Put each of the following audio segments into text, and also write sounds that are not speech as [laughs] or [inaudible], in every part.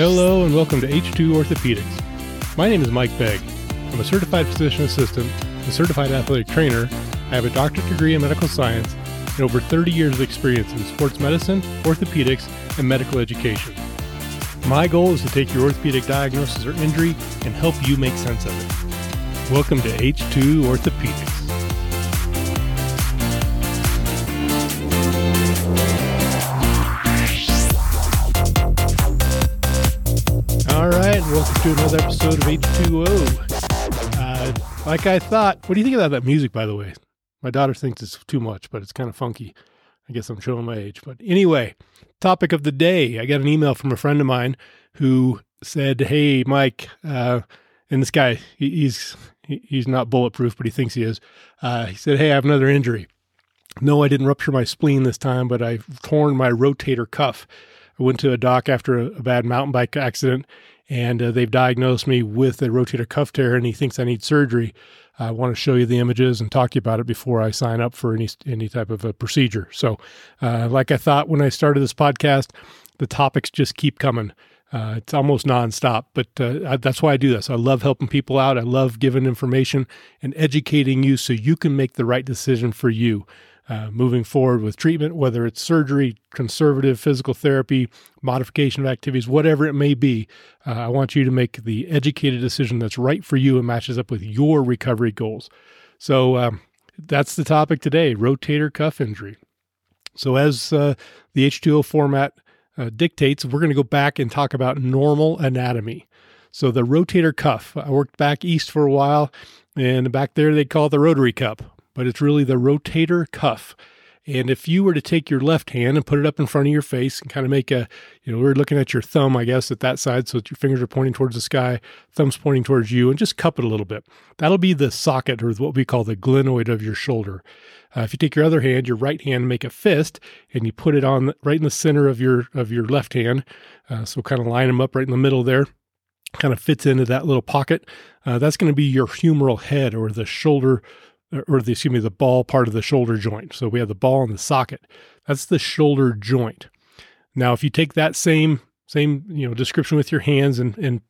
Hello and welcome to H2 Orthopedics. My name is Mike Begg. I'm a certified physician assistant, a certified athletic trainer. I have a doctorate degree in medical science and over 30 years of experience in sports medicine, orthopedics, and medical education. My goal is to take your orthopedic diagnosis or injury and help you make sense of it. Welcome to H2 Orthopedics. To another episode of H2O. Uh, like I thought, what do you think about that music, by the way? My daughter thinks it's too much, but it's kind of funky. I guess I'm showing my age. But anyway, topic of the day. I got an email from a friend of mine who said, Hey, Mike, uh, and this guy, he, he's he's not bulletproof, but he thinks he is. Uh, he said, Hey, I have another injury. No, I didn't rupture my spleen this time, but I've torn my rotator cuff. I went to a doc after a, a bad mountain bike accident, and uh, they've diagnosed me with a rotator cuff tear, and he thinks I need surgery. I want to show you the images and talk to you about it before I sign up for any any type of a procedure. So, uh, like I thought when I started this podcast, the topics just keep coming. Uh, it's almost nonstop, but uh, that's why I do this. I love helping people out. I love giving information and educating you so you can make the right decision for you uh, moving forward with treatment, whether it's surgery, conservative physical therapy, modification of activities, whatever it may be. Uh, I want you to make the educated decision that's right for you and matches up with your recovery goals. So um, that's the topic today rotator cuff injury. So, as uh, the H2O format uh, dictates, we're going to go back and talk about normal anatomy. So, the rotator cuff, I worked back east for a while, and back there they call it the rotary cup but it's really the rotator cuff. And if you were to take your left hand and put it up in front of your face and kind of make a, you know, we're looking at your thumb, I guess, at that side, so that your fingers are pointing towards the sky, thumb's pointing towards you, and just cup it a little bit. That'll be the socket or what we call the glenoid of your shoulder. Uh, if you take your other hand, your right hand, make a fist, and you put it on right in the center of your of your left hand, uh, so kind of line them up right in the middle there kind of fits into that little pocket. Uh, that's going to be your humeral head or the shoulder or the, excuse me, the ball part of the shoulder joint. So we have the ball and the socket. That's the shoulder joint. Now, if you take that same same you know description with your hands and and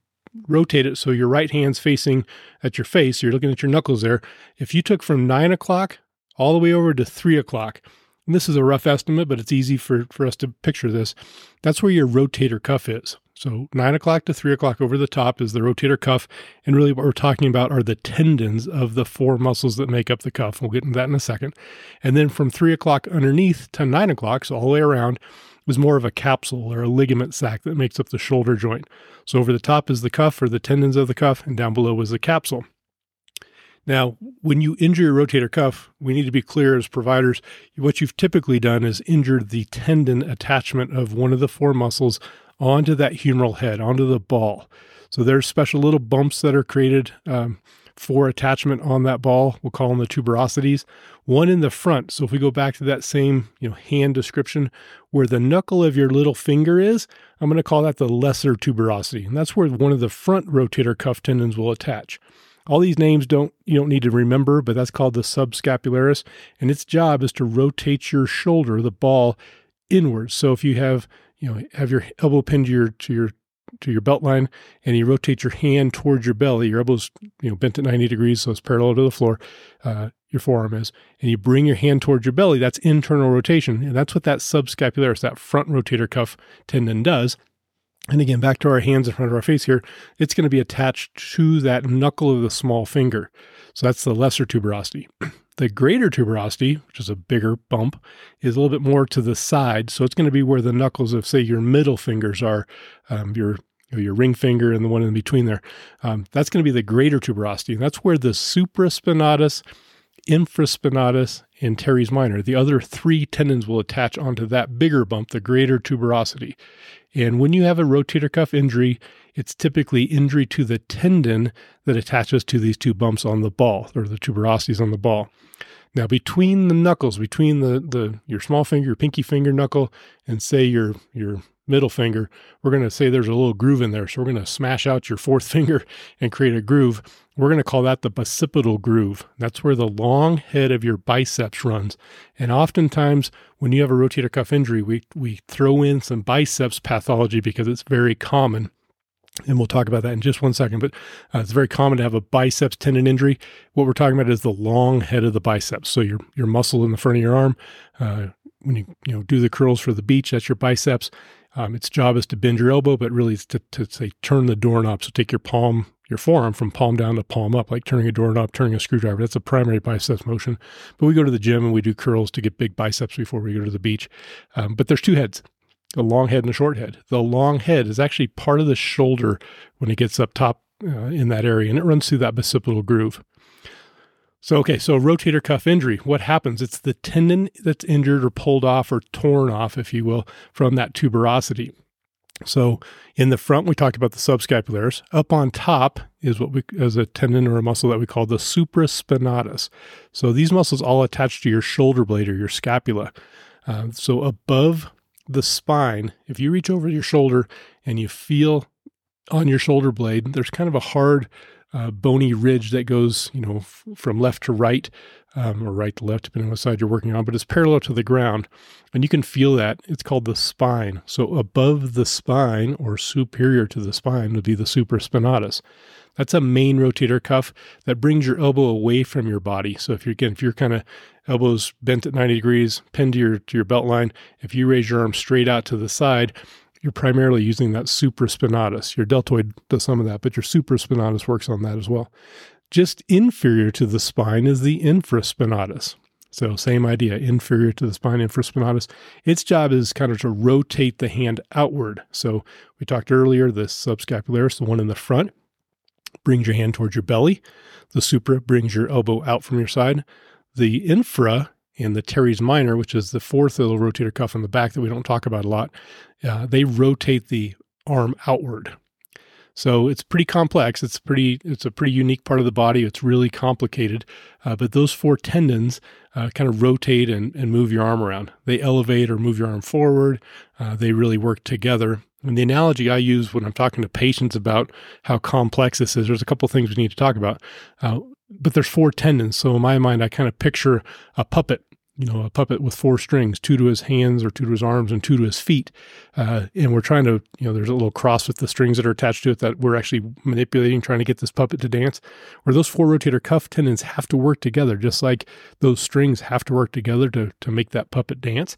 rotate it so your right hand's facing at your face, you're looking at your knuckles there. If you took from nine o'clock all the way over to three o'clock, and this is a rough estimate, but it's easy for, for us to picture this. That's where your rotator cuff is. So nine o'clock to three o'clock over the top is the rotator cuff. And really what we're talking about are the tendons of the four muscles that make up the cuff. We'll get into that in a second. And then from three o'clock underneath to nine o'clock, so all the way around, was more of a capsule or a ligament sac that makes up the shoulder joint. So over the top is the cuff or the tendons of the cuff, and down below is the capsule. Now, when you injure your rotator cuff, we need to be clear as providers. What you've typically done is injured the tendon attachment of one of the four muscles onto that humeral head, onto the ball. So there's special little bumps that are created um, for attachment on that ball. We'll call them the tuberosities. One in the front. So if we go back to that same you know hand description, where the knuckle of your little finger is, I'm going to call that the lesser tuberosity, and that's where one of the front rotator cuff tendons will attach. All these names don't you don't need to remember, but that's called the subscapularis, and its job is to rotate your shoulder, the ball, inwards. So if you have you know have your elbow pinned to your to your to your belt line and you rotate your hand towards your belly. Your elbows you know bent at 90 degrees so it's parallel to the floor uh, your forearm is and you bring your hand towards your belly. That's internal rotation and that's what that subscapularis that front rotator cuff tendon does. And again back to our hands in front of our face here it's going to be attached to that knuckle of the small finger. So that's the lesser tuberosity [clears throat] The greater tuberosity, which is a bigger bump, is a little bit more to the side. So it's going to be where the knuckles of, say, your middle fingers are, um, your your ring finger and the one in between there. Um, that's going to be the greater tuberosity. And that's where the supraspinatus, infraspinatus, and teres minor, the other three tendons will attach onto that bigger bump, the greater tuberosity. And when you have a rotator cuff injury, it's typically injury to the tendon that attaches to these two bumps on the ball or the tuberosities on the ball. Now, between the knuckles, between the, the your small finger, your pinky finger knuckle, and say your your middle finger, we're going to say there's a little groove in there. So we're going to smash out your fourth [laughs] finger and create a groove. We're going to call that the bicipital groove. That's where the long head of your biceps runs. And oftentimes, when you have a rotator cuff injury, we, we throw in some biceps pathology because it's very common. And we'll talk about that in just one second. But uh, it's very common to have a biceps tendon injury. What we're talking about is the long head of the biceps. So your your muscle in the front of your arm, uh, when you you know do the curls for the beach, that's your biceps. Um, its job is to bend your elbow, but really it's to, to say turn the doorknob. So take your palm, your forearm from palm down to palm up, like turning a doorknob, turning a screwdriver. That's a primary biceps motion. But we go to the gym and we do curls to get big biceps before we go to the beach. Um, but there's two heads a long head and a short head. The long head is actually part of the shoulder when it gets up top uh, in that area, and it runs through that bicipital groove. So, okay, so rotator cuff injury, what happens? It's the tendon that's injured or pulled off or torn off, if you will, from that tuberosity. So, in the front, we talked about the subscapularis. Up on top is what we, as a tendon or a muscle that we call the supraspinatus. So, these muscles all attach to your shoulder blade or your scapula. Uh, so, above the spine, if you reach over your shoulder and you feel on your shoulder blade, there's kind of a hard uh, bony ridge that goes, you know, f- from left to right, um, or right to left, depending on what side you're working on, but it's parallel to the ground. And you can feel that. It's called the spine. So above the spine or superior to the spine would be the supraspinatus. That's a main rotator cuff that brings your elbow away from your body. So if you're again, if you're kind of elbows bent at 90 degrees, pinned to your to your belt line, if you raise your arm straight out to the side, you're primarily using that supraspinatus. Your deltoid does some of that, but your supraspinatus works on that as well. Just inferior to the spine is the infraspinatus. So same idea, inferior to the spine, infraspinatus. Its job is kind of to rotate the hand outward. So we talked earlier, the subscapularis, the one in the front, brings your hand towards your belly. The supra brings your elbow out from your side. The infra and the teres minor, which is the fourth little rotator cuff in the back that we don't talk about a lot, uh, they rotate the arm outward. So it's pretty complex. It's pretty. It's a pretty unique part of the body. It's really complicated. Uh, but those four tendons uh, kind of rotate and, and move your arm around. They elevate or move your arm forward. Uh, they really work together. And the analogy I use when I'm talking to patients about how complex this is, there's a couple things we need to talk about. Uh, but there's four tendons. So in my mind, I kind of picture a puppet you know, a puppet with four strings, two to his hands or two to his arms and two to his feet. Uh, and we're trying to, you know, there's a little cross with the strings that are attached to it that we're actually manipulating, trying to get this puppet to dance. Where those four rotator cuff tendons have to work together, just like those strings have to work together to, to make that puppet dance.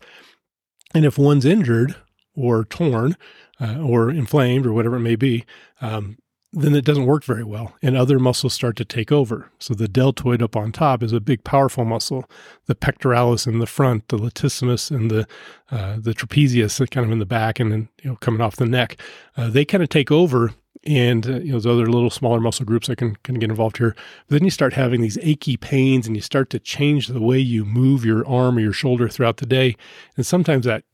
And if one's injured or torn uh, or inflamed or whatever it may be, um, then it doesn't work very well and other muscles start to take over. So the deltoid up on top is a big, powerful muscle. The pectoralis in the front, the latissimus and the uh, the trapezius kind of in the back and then you know coming off the neck, uh, they kind of take over. And uh, you know, those other little smaller muscle groups that can, can get involved here. But then you start having these achy pains and you start to change the way you move your arm or your shoulder throughout the day. And sometimes that that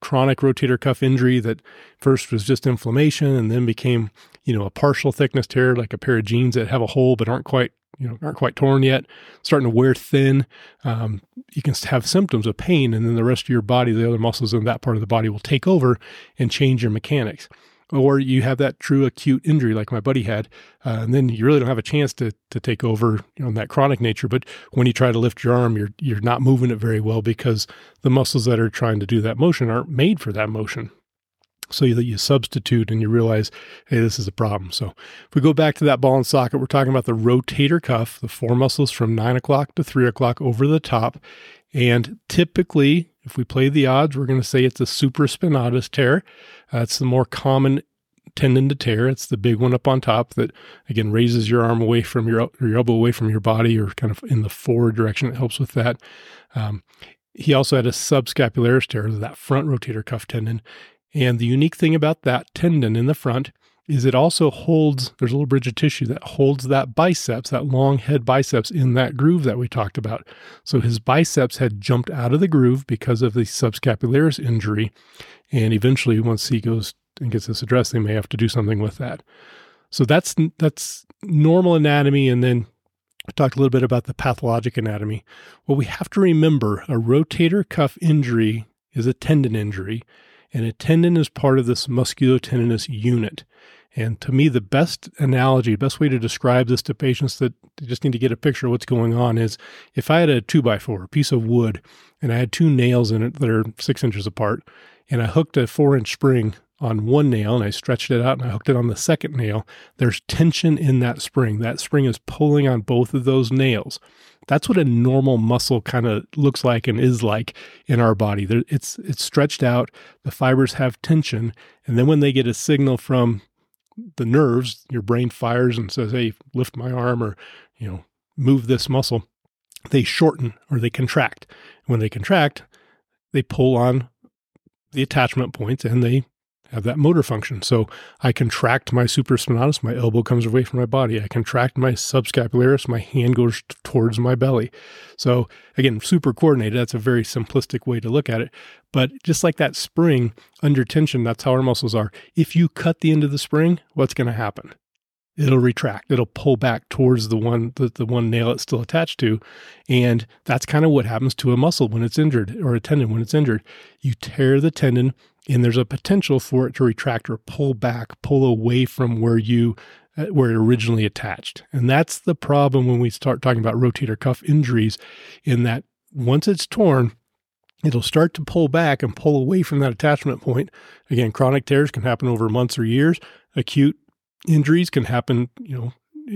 chronic rotator cuff injury that first was just inflammation and then became you know, a partial thickness tear, like a pair of jeans that have a hole but aren't quite, you know, aren't quite torn yet, starting to wear thin. Um, you can have symptoms of pain, and then the rest of your body, the other muscles in that part of the body, will take over and change your mechanics. Or you have that true acute injury like my buddy had, uh, and then you really don't have a chance to to take over, you know, that chronic nature. But when you try to lift your arm, you're you're not moving it very well because the muscles that are trying to do that motion aren't made for that motion so that you substitute and you realize, hey, this is a problem. So if we go back to that ball and socket, we're talking about the rotator cuff, the four muscles from nine o'clock to three o'clock over the top. And typically, if we play the odds, we're going to say it's a supraspinatus tear. That's the more common tendon to tear. It's the big one up on top that again raises your arm away from your, your elbow away from your body or kind of in the forward direction. It helps with that. Um, he also had a subscapularis tear, that front rotator cuff tendon, and the unique thing about that tendon in the front is it also holds, there's a little bridge of tissue that holds that biceps, that long head biceps in that groove that we talked about. So his biceps had jumped out of the groove because of the subscapularis injury. And eventually, once he goes and gets this addressed, they may have to do something with that. So that's that's normal anatomy. And then I talked a little bit about the pathologic anatomy. Well, we have to remember a rotator cuff injury is a tendon injury and a tendon is part of this musculotendinous unit. And to me, the best analogy, best way to describe this to patients that just need to get a picture of what's going on is if I had a two by four, a piece of wood, and I had two nails in it that are six inches apart, and I hooked a four inch spring on one nail and I stretched it out and I hooked it on the second nail, there's tension in that spring. That spring is pulling on both of those nails. That's what a normal muscle kind of looks like and is like in our body. It's it's stretched out, the fibers have tension, and then when they get a signal from the nerves, your brain fires and says, "Hey, lift my arm," or you know, move this muscle. They shorten or they contract. When they contract, they pull on the attachment points and they have that motor function. So I contract my supraspinatus, my elbow comes away from my body. I contract my subscapularis, my hand goes t- towards my belly. So again, super coordinated. That's a very simplistic way to look at it. But just like that spring under tension, that's how our muscles are. If you cut the end of the spring, what's going to happen? It'll retract. It'll pull back towards the one the, the one nail it's still attached to. And that's kind of what happens to a muscle when it's injured or a tendon when it's injured. You tear the tendon and there's a potential for it to retract or pull back, pull away from where you uh, where it originally attached. And that's the problem when we start talking about rotator cuff injuries in that once it's torn, it'll start to pull back and pull away from that attachment point. Again, chronic tears can happen over months or years. Acute injuries can happen, you know,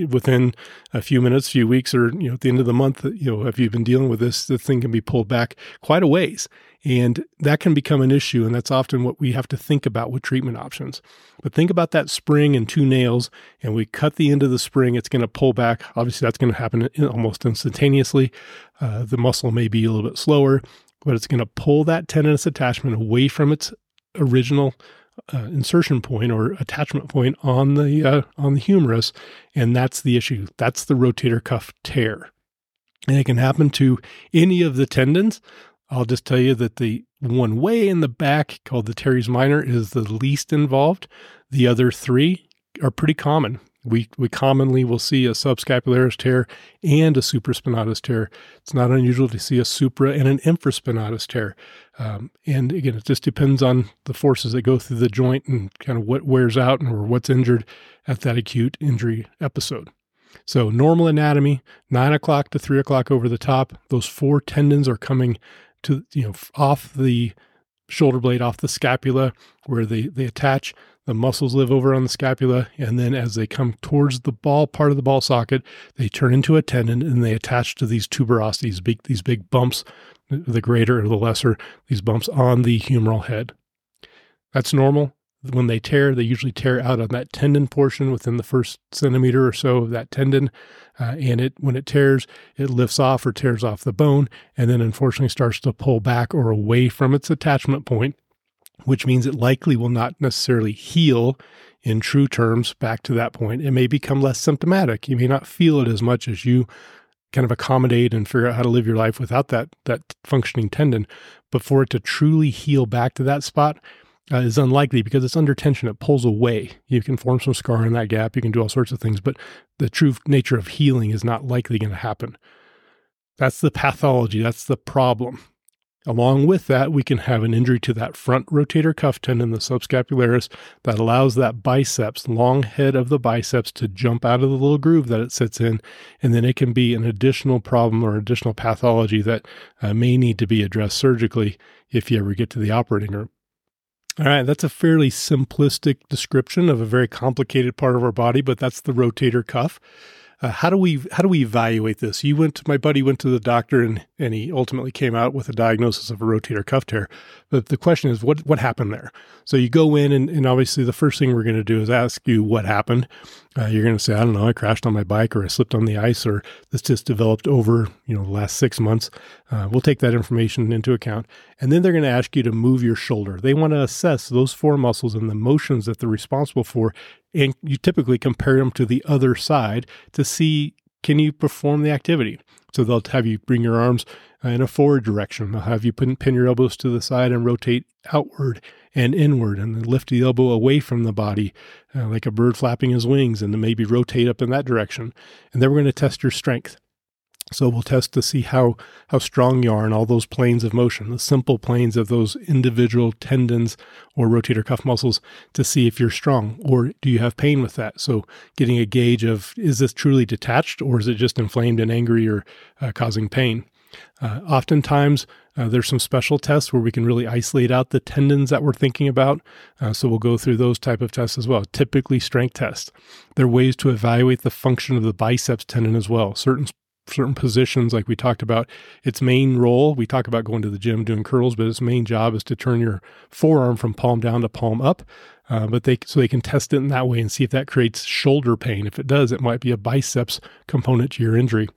within a few minutes, few weeks, or you know, at the end of the month, you know, if you've been dealing with this, the thing can be pulled back quite a ways, and that can become an issue. And that's often what we have to think about with treatment options. But think about that spring and two nails, and we cut the end of the spring. It's going to pull back. Obviously, that's going to happen almost instantaneously. Uh, the muscle may be a little bit slower, but it's going to pull that tendinous attachment away from its original uh, insertion point or attachment point on the uh, on the humerus, and that's the issue. That's the rotator cuff tear, and it can happen to any of the tendons. I'll just tell you that the one way in the back called the teres minor is the least involved. The other three are pretty common. We, we commonly will see a subscapularis tear and a supraspinatus tear. It's not unusual to see a supra and an infraspinatus tear. Um, and again, it just depends on the forces that go through the joint and kind of what wears out or what's injured at that acute injury episode. So, normal anatomy, nine o'clock to three o'clock over the top. Those four tendons are coming to, you know, off the shoulder blade, off the scapula where they, they attach. The muscles live over on the scapula, and then as they come towards the ball part of the ball socket, they turn into a tendon and they attach to these tuberosities, big, these big bumps, the greater or the lesser, these bumps on the humeral head. That's normal. When they tear, they usually tear out on that tendon portion within the first centimeter or so of that tendon. Uh, and it when it tears, it lifts off or tears off the bone, and then unfortunately starts to pull back or away from its attachment point which means it likely will not necessarily heal in true terms back to that point. It may become less symptomatic. You may not feel it as much as you kind of accommodate and figure out how to live your life without that that functioning tendon. But for it to truly heal back to that spot uh, is unlikely because it's under tension. It pulls away. You can form some scar in that gap. You can do all sorts of things, but the true nature of healing is not likely going to happen. That's the pathology. That's the problem. Along with that, we can have an injury to that front rotator cuff tendon, the subscapularis, that allows that biceps, long head of the biceps, to jump out of the little groove that it sits in. And then it can be an additional problem or additional pathology that uh, may need to be addressed surgically if you ever get to the operating room. All right, that's a fairly simplistic description of a very complicated part of our body, but that's the rotator cuff. Uh, how do we how do we evaluate this? You went to my buddy went to the doctor and and he ultimately came out with a diagnosis of a rotator cuff tear. But the question is what what happened there? So you go in and, and obviously the first thing we're going to do is ask you what happened. Uh, you're going to say I don't know I crashed on my bike or I slipped on the ice or this just developed over you know the last six months. Uh, we'll take that information into account and then they're going to ask you to move your shoulder. They want to assess those four muscles and the motions that they're responsible for and you typically compare them to the other side to see can you perform the activity. So they'll have you bring your arms in a forward direction. They'll have you pin, pin your elbows to the side and rotate outward and inward and lift the elbow away from the body uh, like a bird flapping his wings and then maybe rotate up in that direction. And then we're going to test your strength. So we'll test to see how how strong you are in all those planes of motion, the simple planes of those individual tendons or rotator cuff muscles to see if you're strong or do you have pain with that. So getting a gauge of is this truly detached or is it just inflamed and angry or uh, causing pain. Uh, oftentimes, uh, there's some special tests where we can really isolate out the tendons that we're thinking about. Uh, so we'll go through those type of tests as well. Typically, strength tests. There are ways to evaluate the function of the biceps tendon as well. Certain certain positions, like we talked about, its main role. We talk about going to the gym doing curls, but its main job is to turn your forearm from palm down to palm up. Uh, but they so they can test it in that way and see if that creates shoulder pain. If it does, it might be a biceps component to your injury.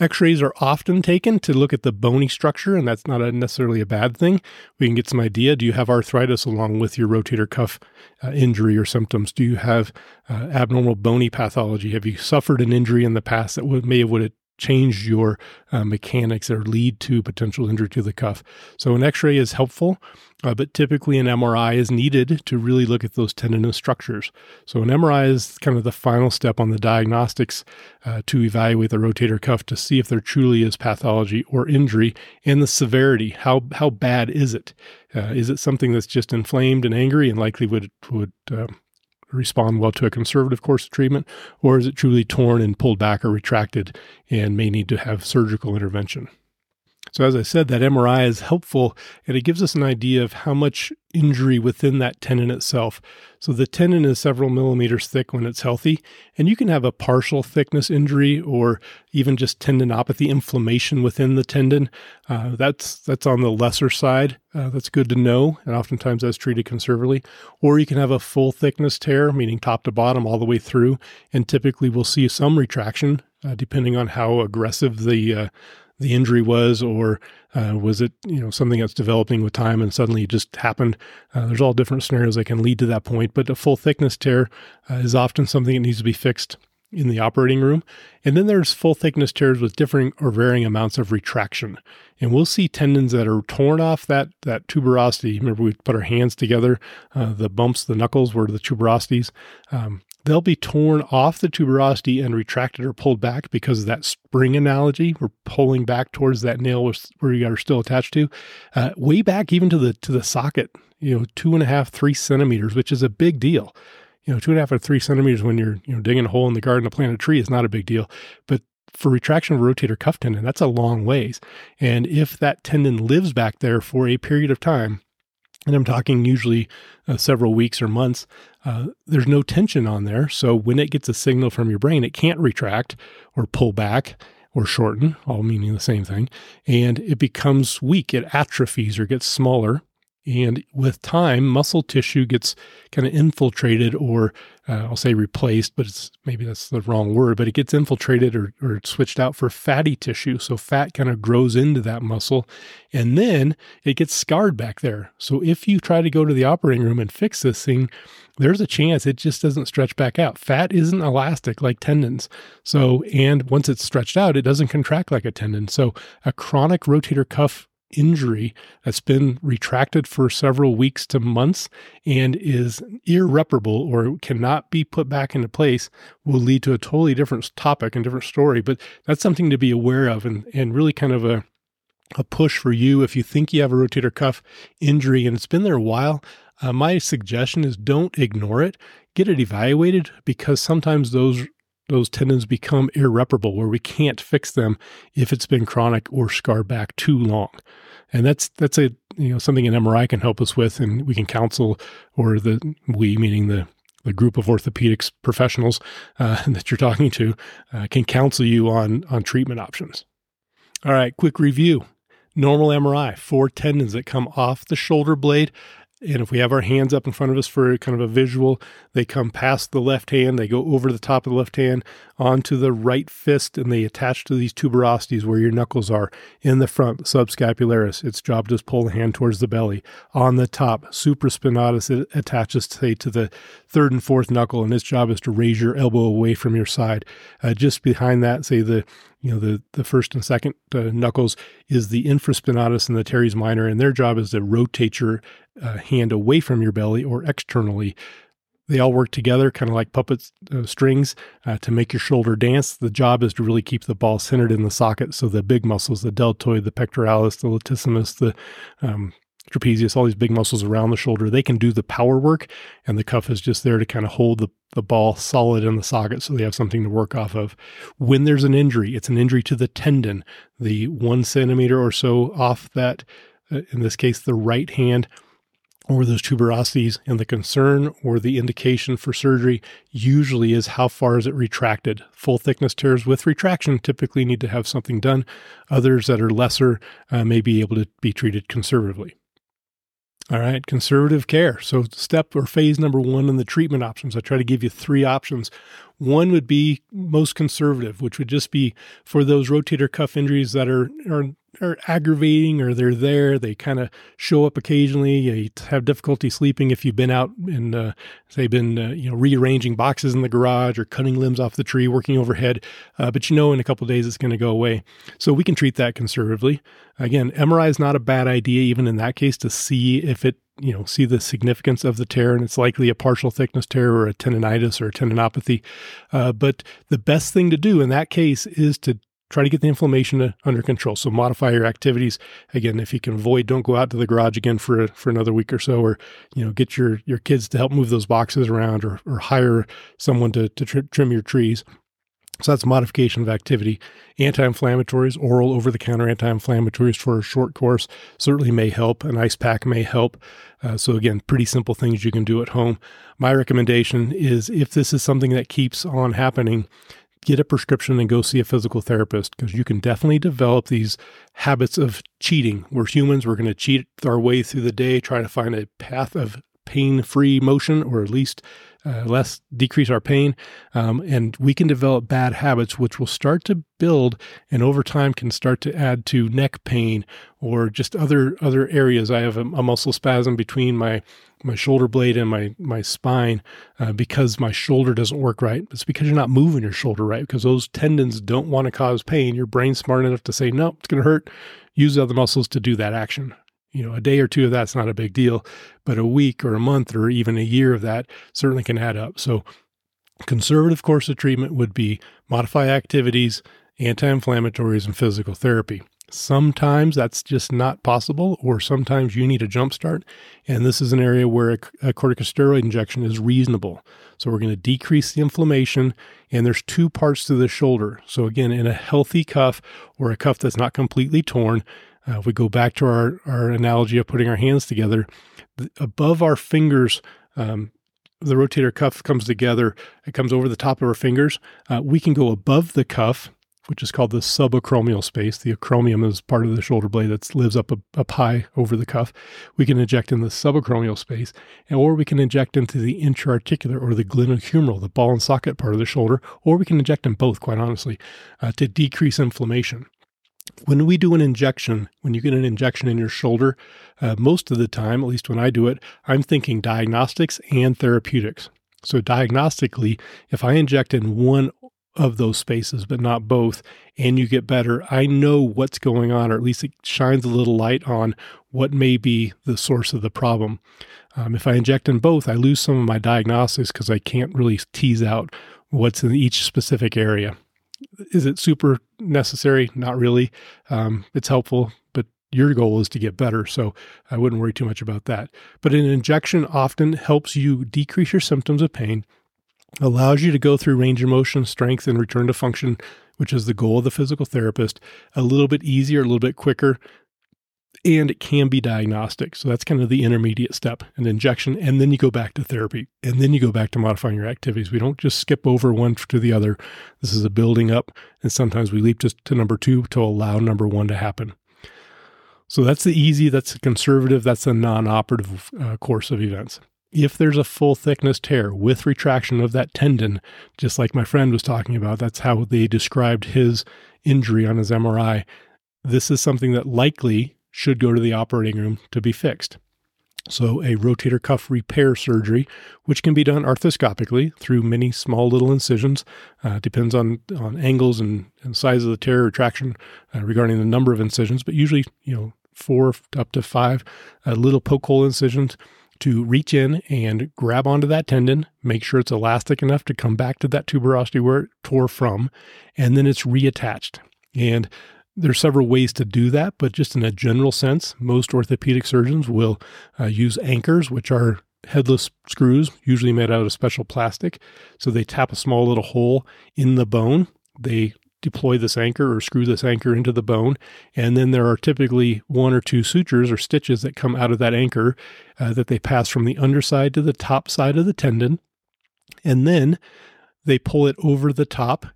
X rays are often taken to look at the bony structure, and that's not a necessarily a bad thing. We can get some idea. Do you have arthritis along with your rotator cuff uh, injury or symptoms? Do you have uh, abnormal bony pathology? Have you suffered an injury in the past that would, may have would change your uh, mechanics or lead to potential injury to the cuff. So an X-ray is helpful, uh, but typically an MRI is needed to really look at those tendinous structures. So an MRI is kind of the final step on the diagnostics uh, to evaluate the rotator cuff to see if there truly is pathology or injury and the severity. How how bad is it? Uh, is it something that's just inflamed and angry and likely would would um, respond well to a conservative course of treatment, or is it truly torn and pulled back or retracted and may need to have surgical intervention? So, as I said, that MRI is helpful and it gives us an idea of how much injury within that tendon itself. So, the tendon is several millimeters thick when it's healthy, and you can have a partial thickness injury or even just tendinopathy inflammation within the tendon. Uh, that's that's on the lesser side. Uh, that's good to know, and oftentimes that's treated conservatively. Or you can have a full thickness tear, meaning top to bottom all the way through, and typically we'll see some retraction uh, depending on how aggressive the uh, the injury was, or uh, was it you know something that's developing with time and suddenly it just happened? Uh, there's all different scenarios that can lead to that point, but a full thickness tear uh, is often something that needs to be fixed in the operating room. And then there's full thickness tears with differing or varying amounts of retraction. And we'll see tendons that are torn off that, that tuberosity. Remember, we put our hands together, uh, the bumps, the knuckles were the tuberosities. Um, they'll be torn off the tuberosity and retracted or pulled back because of that spring analogy. We're pulling back towards that nail where you are still attached to, uh, way back even to the to the socket. You know, two and a half, three centimeters, which is a big deal. You know, two and a half or three centimeters when you're you know digging a hole in the garden to plant a tree is not a big deal, but for retraction of rotator cuff tendon, that's a long ways. And if that tendon lives back there for a period of time, and I'm talking usually uh, several weeks or months, uh, there's no tension on there. So when it gets a signal from your brain, it can't retract or pull back or shorten, all meaning the same thing. And it becomes weak, it atrophies or gets smaller. And with time, muscle tissue gets kind of infiltrated, or uh, I'll say replaced, but it's maybe that's the wrong word, but it gets infiltrated or, or switched out for fatty tissue. So fat kind of grows into that muscle and then it gets scarred back there. So if you try to go to the operating room and fix this thing, there's a chance it just doesn't stretch back out. Fat isn't elastic like tendons. So, and once it's stretched out, it doesn't contract like a tendon. So, a chronic rotator cuff injury that's been retracted for several weeks to months and is irreparable or cannot be put back into place will lead to a totally different topic and different story. But that's something to be aware of and, and really kind of a, a push for you if you think you have a rotator cuff injury and it's been there a while. Uh, my suggestion is don't ignore it. Get it evaluated because sometimes those those tendons become irreparable where we can't fix them if it's been chronic or scarred back too long and that's that's a you know something an MRI can help us with, and we can counsel, or the we meaning the the group of orthopedics professionals uh, [laughs] that you're talking to uh, can counsel you on on treatment options. All right, quick review. Normal MRI, four tendons that come off the shoulder blade and if we have our hands up in front of us for kind of a visual, they come past the left hand, they go over the top of the left hand onto the right fist, and they attach to these tuberosities where your knuckles are in the front, subscapularis. Its job is to pull the hand towards the belly. On the top, supraspinatus, it attaches, say, to the third and fourth knuckle, and its job is to raise your elbow away from your side. Uh, just behind that, say, the you know the the first and second uh, knuckles is the infraspinatus and the teres minor and their job is to rotate your uh, hand away from your belly or externally. They all work together kind of like puppet uh, strings uh, to make your shoulder dance. The job is to really keep the ball centered in the socket so the big muscles the deltoid the pectoralis the latissimus the um, trapezius, all these big muscles around the shoulder, they can do the power work, and the cuff is just there to kind of hold the, the ball solid in the socket so they have something to work off of. When there's an injury, it's an injury to the tendon, the one centimeter or so off that, uh, in this case, the right hand or those tuberosities. And the concern or the indication for surgery usually is how far is it retracted. Full thickness tears with retraction typically need to have something done. Others that are lesser uh, may be able to be treated conservatively. All right, conservative care. So, step or phase number one in the treatment options, I try to give you three options. One would be most conservative, which would just be for those rotator cuff injuries that are, are are aggravating or they're there. They kind of show up occasionally. You have difficulty sleeping if you've been out and uh, say been uh, you know rearranging boxes in the garage or cutting limbs off the tree, working overhead. Uh, but you know in a couple days it's going to go away. So we can treat that conservatively. Again, MRI is not a bad idea even in that case to see if it you know see the significance of the tear and it's likely a partial thickness tear or a tendonitis or a tendinopathy. Uh, but the best thing to do in that case is to try to get the inflammation under control. So modify your activities. Again, if you can avoid, don't go out to the garage again for for another week or so, or you know, get your your kids to help move those boxes around, or or hire someone to to tr- trim your trees. So that's modification of activity. Anti-inflammatories, oral over-the-counter anti-inflammatories for a short course certainly may help. An ice pack may help. Uh, so again, pretty simple things you can do at home. My recommendation is if this is something that keeps on happening, get a prescription and go see a physical therapist because you can definitely develop these habits of cheating. We're humans, we're going to cheat our way through the day, try to find a path of pain free motion or at least uh, less decrease our pain. Um, and we can develop bad habits, which will start to build and over time can start to add to neck pain or just other other areas. I have a, a muscle spasm between my my shoulder blade and my my spine uh, because my shoulder doesn't work right. It's because you're not moving your shoulder right because those tendons don't want to cause pain. Your brain's smart enough to say no, it's going to hurt. Use other muscles to do that action you know, a day or two of that's not a big deal, but a week or a month or even a year of that certainly can add up. So, conservative course of treatment would be modify activities, anti inflammatories, and physical therapy. Sometimes that's just not possible, or sometimes you need a jump start. And this is an area where a, a corticosteroid injection is reasonable. So we're going to decrease the inflammation. And there's two parts to the shoulder. So again, in a healthy cuff or a cuff that's not completely torn, uh, if we go back to our, our analogy of putting our hands together, above our fingers, um, the rotator cuff comes together, it comes over the top of our fingers. Uh, we can go above the cuff, which is called the subacromial space. The acromion is part of the shoulder blade that lives up, up high over the cuff. We can inject in the subacromial space, or we can inject into the intraarticular or the glenohumeral, the ball and socket part of the shoulder, or we can inject in both, quite honestly, uh, to decrease inflammation when we do an injection, when you get an injection in your shoulder, uh, most of the time, at least when I do it, I'm thinking diagnostics and therapeutics. So, diagnostically, if I inject in one of those spaces, but not both, and you get better, I know what's going on, or at least it shines a little light on what may be the source of the problem. Um, if I inject in both, I lose some of my diagnostics because I can't really tease out what's in each specific area is it super necessary? Not really. Um, it's helpful, but your goal is to get better. So I wouldn't worry too much about that. But an injection often helps you decrease your symptoms of pain, allows you to go through range of motion, strength, and return to function, which is the goal of the physical therapist, a little bit easier, a little bit quicker and it can be diagnostic. So that's kind of the intermediate step an injection, and then you go back to therapy, and then you go back to modifying your activities. We don't just skip over one to the other. This is a building up, and sometimes we leap just to number two to allow number one to happen. So that's the easy, that's the conservative, that's a non operative uh, course of events. If there's a full thickness tear with retraction of that tendon, just like my friend was talking about, that's how they described his injury on his MRI. This is something that likely should go to the operating room to be fixed. So, a rotator cuff repair surgery, which can be done arthroscopically through many small little incisions, uh, depends on, on angles and, and size of the tear retraction uh, regarding the number of incisions, but usually, you know, four up to five uh, little poke hole incisions to reach in and grab onto that tendon, make sure it's elastic enough to come back to that tuberosity where it tore from, and then it's reattached. And there's several ways to do that, but just in a general sense, most orthopedic surgeons will uh, use anchors, which are headless screws, usually made out of special plastic. So they tap a small little hole in the bone. They deploy this anchor or screw this anchor into the bone. And then there are typically one or two sutures or stitches that come out of that anchor uh, that they pass from the underside to the top side of the tendon. And then they pull it over the top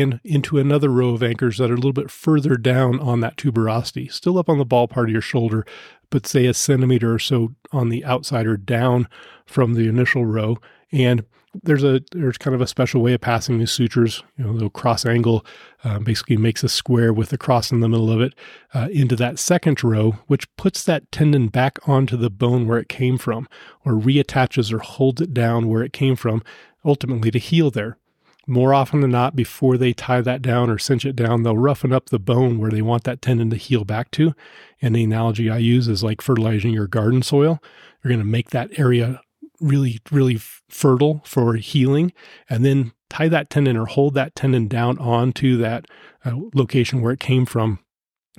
and into another row of anchors that are a little bit further down on that tuberosity, still up on the ball part of your shoulder, but say a centimeter or so on the outside or down from the initial row. And there's a there's kind of a special way of passing these sutures. You know, cross angle uh, basically makes a square with a cross in the middle of it uh, into that second row, which puts that tendon back onto the bone where it came from, or reattaches or holds it down where it came from, ultimately to heal there more often than not, before they tie that down or cinch it down, they'll roughen up the bone where they want that tendon to heal back to. And the analogy I use is like fertilizing your garden soil. You're going to make that area really, really fertile for healing, and then tie that tendon or hold that tendon down onto that uh, location where it came from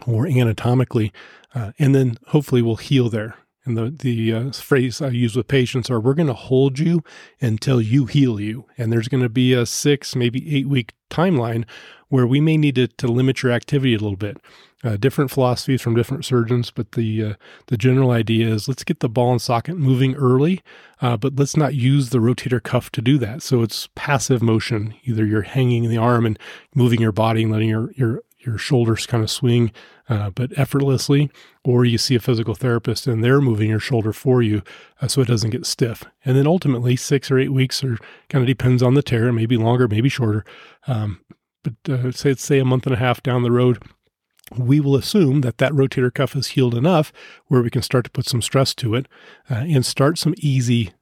or anatomically, uh, and then hopefully we'll heal there. And the the uh, phrase I use with patients are, "We're going to hold you until you heal you." And there's going to be a six, maybe eight week timeline where we may need to, to limit your activity a little bit. Uh, different philosophies from different surgeons, but the uh, the general idea is let's get the ball and socket moving early, uh, but let's not use the rotator cuff to do that. So it's passive motion. Either you're hanging the arm and moving your body and letting your your your shoulders kind of swing, uh, but effortlessly, or you see a physical therapist and they're moving your shoulder for you uh, so it doesn't get stiff. And then ultimately, six or eight weeks, or kind of depends on the tear, maybe longer, maybe shorter. Um, but uh, say say a month and a half down the road, we will assume that that rotator cuff is healed enough where we can start to put some stress to it uh, and start some easy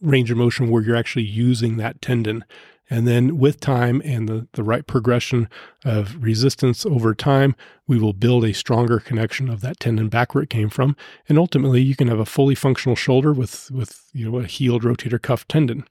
range of motion where you're actually using that tendon and then with time and the, the right progression of resistance over time, we will build a stronger connection of that tendon back where it came from. And ultimately you can have a fully functional shoulder with, with you know, a healed rotator cuff tendon.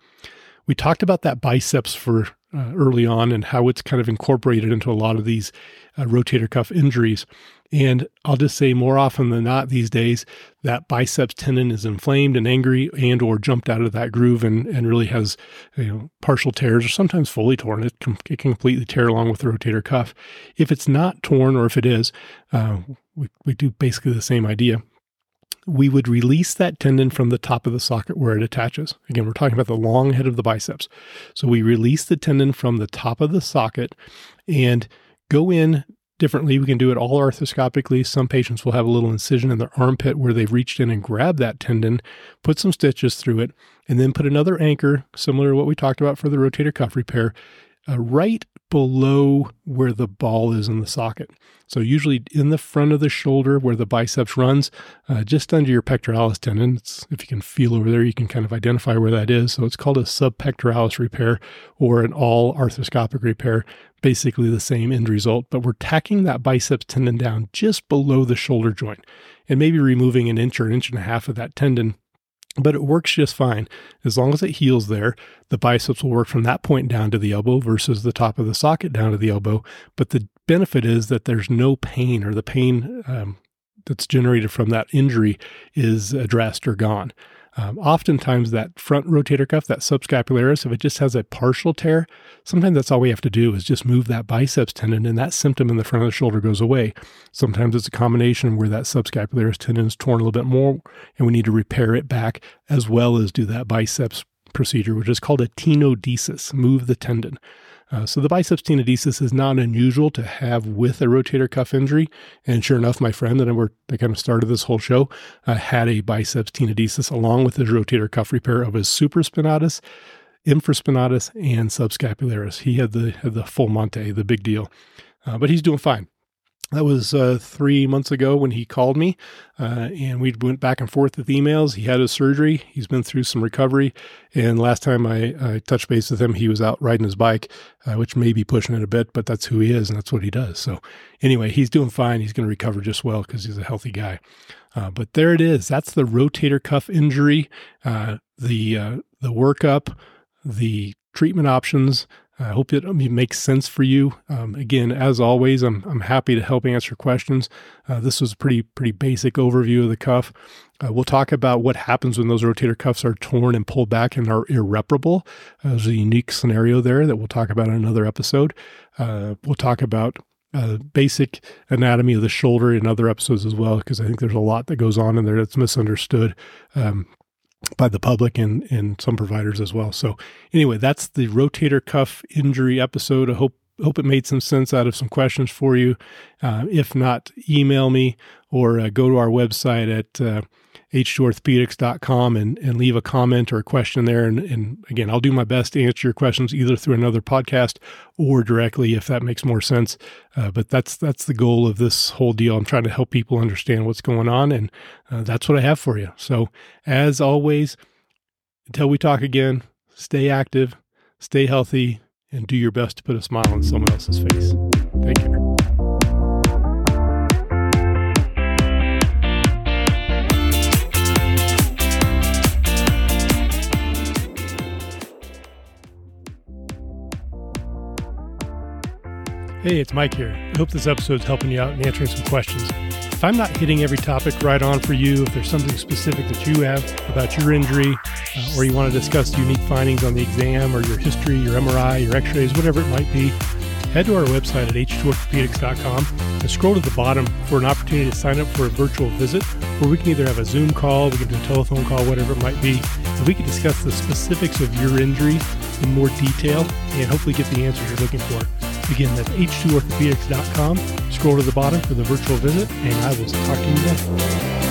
We talked about that biceps for uh, early on and how it's kind of incorporated into a lot of these uh, rotator cuff injuries. And I'll just say more often than not these days, that biceps tendon is inflamed and angry and or jumped out of that groove and, and really has you know partial tears or sometimes fully torn. It can, it can completely tear along with the rotator cuff. If it's not torn or if it is, uh, we, we do basically the same idea. We would release that tendon from the top of the socket where it attaches. Again, we're talking about the long head of the biceps. So we release the tendon from the top of the socket and go in differently. We can do it all arthroscopically. Some patients will have a little incision in their armpit where they've reached in and grabbed that tendon, put some stitches through it, and then put another anchor, similar to what we talked about for the rotator cuff repair, uh, right below where the ball is in the socket. So, usually in the front of the shoulder where the biceps runs, uh, just under your pectoralis tendon. It's, if you can feel over there, you can kind of identify where that is. So, it's called a subpectoralis repair or an all arthroscopic repair. Basically, the same end result, but we're tacking that biceps tendon down just below the shoulder joint and maybe removing an inch or an inch and a half of that tendon but it works just fine. As long as it heals there, the biceps will work from that point down to the elbow versus the top of the socket down to the elbow. But the benefit is that there's no pain or the pain um, that's generated from that injury is addressed or gone. Um, oftentimes, that front rotator cuff, that subscapularis, if it just has a partial tear, sometimes that's all we have to do is just move that biceps tendon and that symptom in the front of the shoulder goes away. Sometimes it's a combination where that subscapularis tendon is torn a little bit more and we need to repair it back as well as do that biceps procedure, which is called a tenodesis, move the tendon. Uh, so the biceps tenodesis is not unusual to have with a rotator cuff injury. And sure enough, my friend that, were, that kind of started this whole show uh, had a biceps tenodesis along with his rotator cuff repair of his supraspinatus, infraspinatus, and subscapularis. He had the, had the full Monte, the big deal. Uh, but he's doing fine that was uh, three months ago when he called me uh, and we went back and forth with emails. He had his surgery. He's been through some recovery. And last time i, I touched base with him he was out riding his bike uh, which may be pushing it a bit but that's who he is and that's what he does. So anyway he's doing fine. He's going to recover just well because he's a healthy guy. Uh, but there it is. That's the rotator cuff injury uh, the uh, the workup the treatment options I hope it makes sense for you. Um, again, as always, I'm, I'm happy to help answer questions. Uh, this was a pretty pretty basic overview of the cuff. Uh, we'll talk about what happens when those rotator cuffs are torn and pulled back and are irreparable. Uh, there's a unique scenario there that we'll talk about in another episode. Uh, we'll talk about uh, basic anatomy of the shoulder in other episodes as well, because I think there's a lot that goes on in there that's misunderstood. Um, by the public and, and some providers as well. So anyway, that's the rotator cuff injury episode. I hope hope it made some sense out of some questions for you. Uh, if not, email me or uh, go to our website at uh, h2orthopedics.com and, and leave a comment or a question there. And, and again, I'll do my best to answer your questions either through another podcast or directly if that makes more sense. Uh, but that's that's the goal of this whole deal. I'm trying to help people understand what's going on, and uh, that's what I have for you. So, as always, until we talk again, stay active, stay healthy, and do your best to put a smile on someone else's face. Thank care. Hey, it's Mike here. I hope this episode is helping you out and answering some questions. If I'm not hitting every topic right on for you, if there's something specific that you have about your injury, uh, or you want to discuss unique findings on the exam or your history, your MRI, your x rays, whatever it might be, head to our website at h2orthopedics.com and scroll to the bottom for an opportunity to sign up for a virtual visit where we can either have a Zoom call, we can do a telephone call, whatever it might be, and we can discuss the specifics of your injury in more detail and hopefully get the answers you're looking for. Again, that's h2orthopedics.com. Scroll to the bottom for the virtual visit, and I will talk to you then.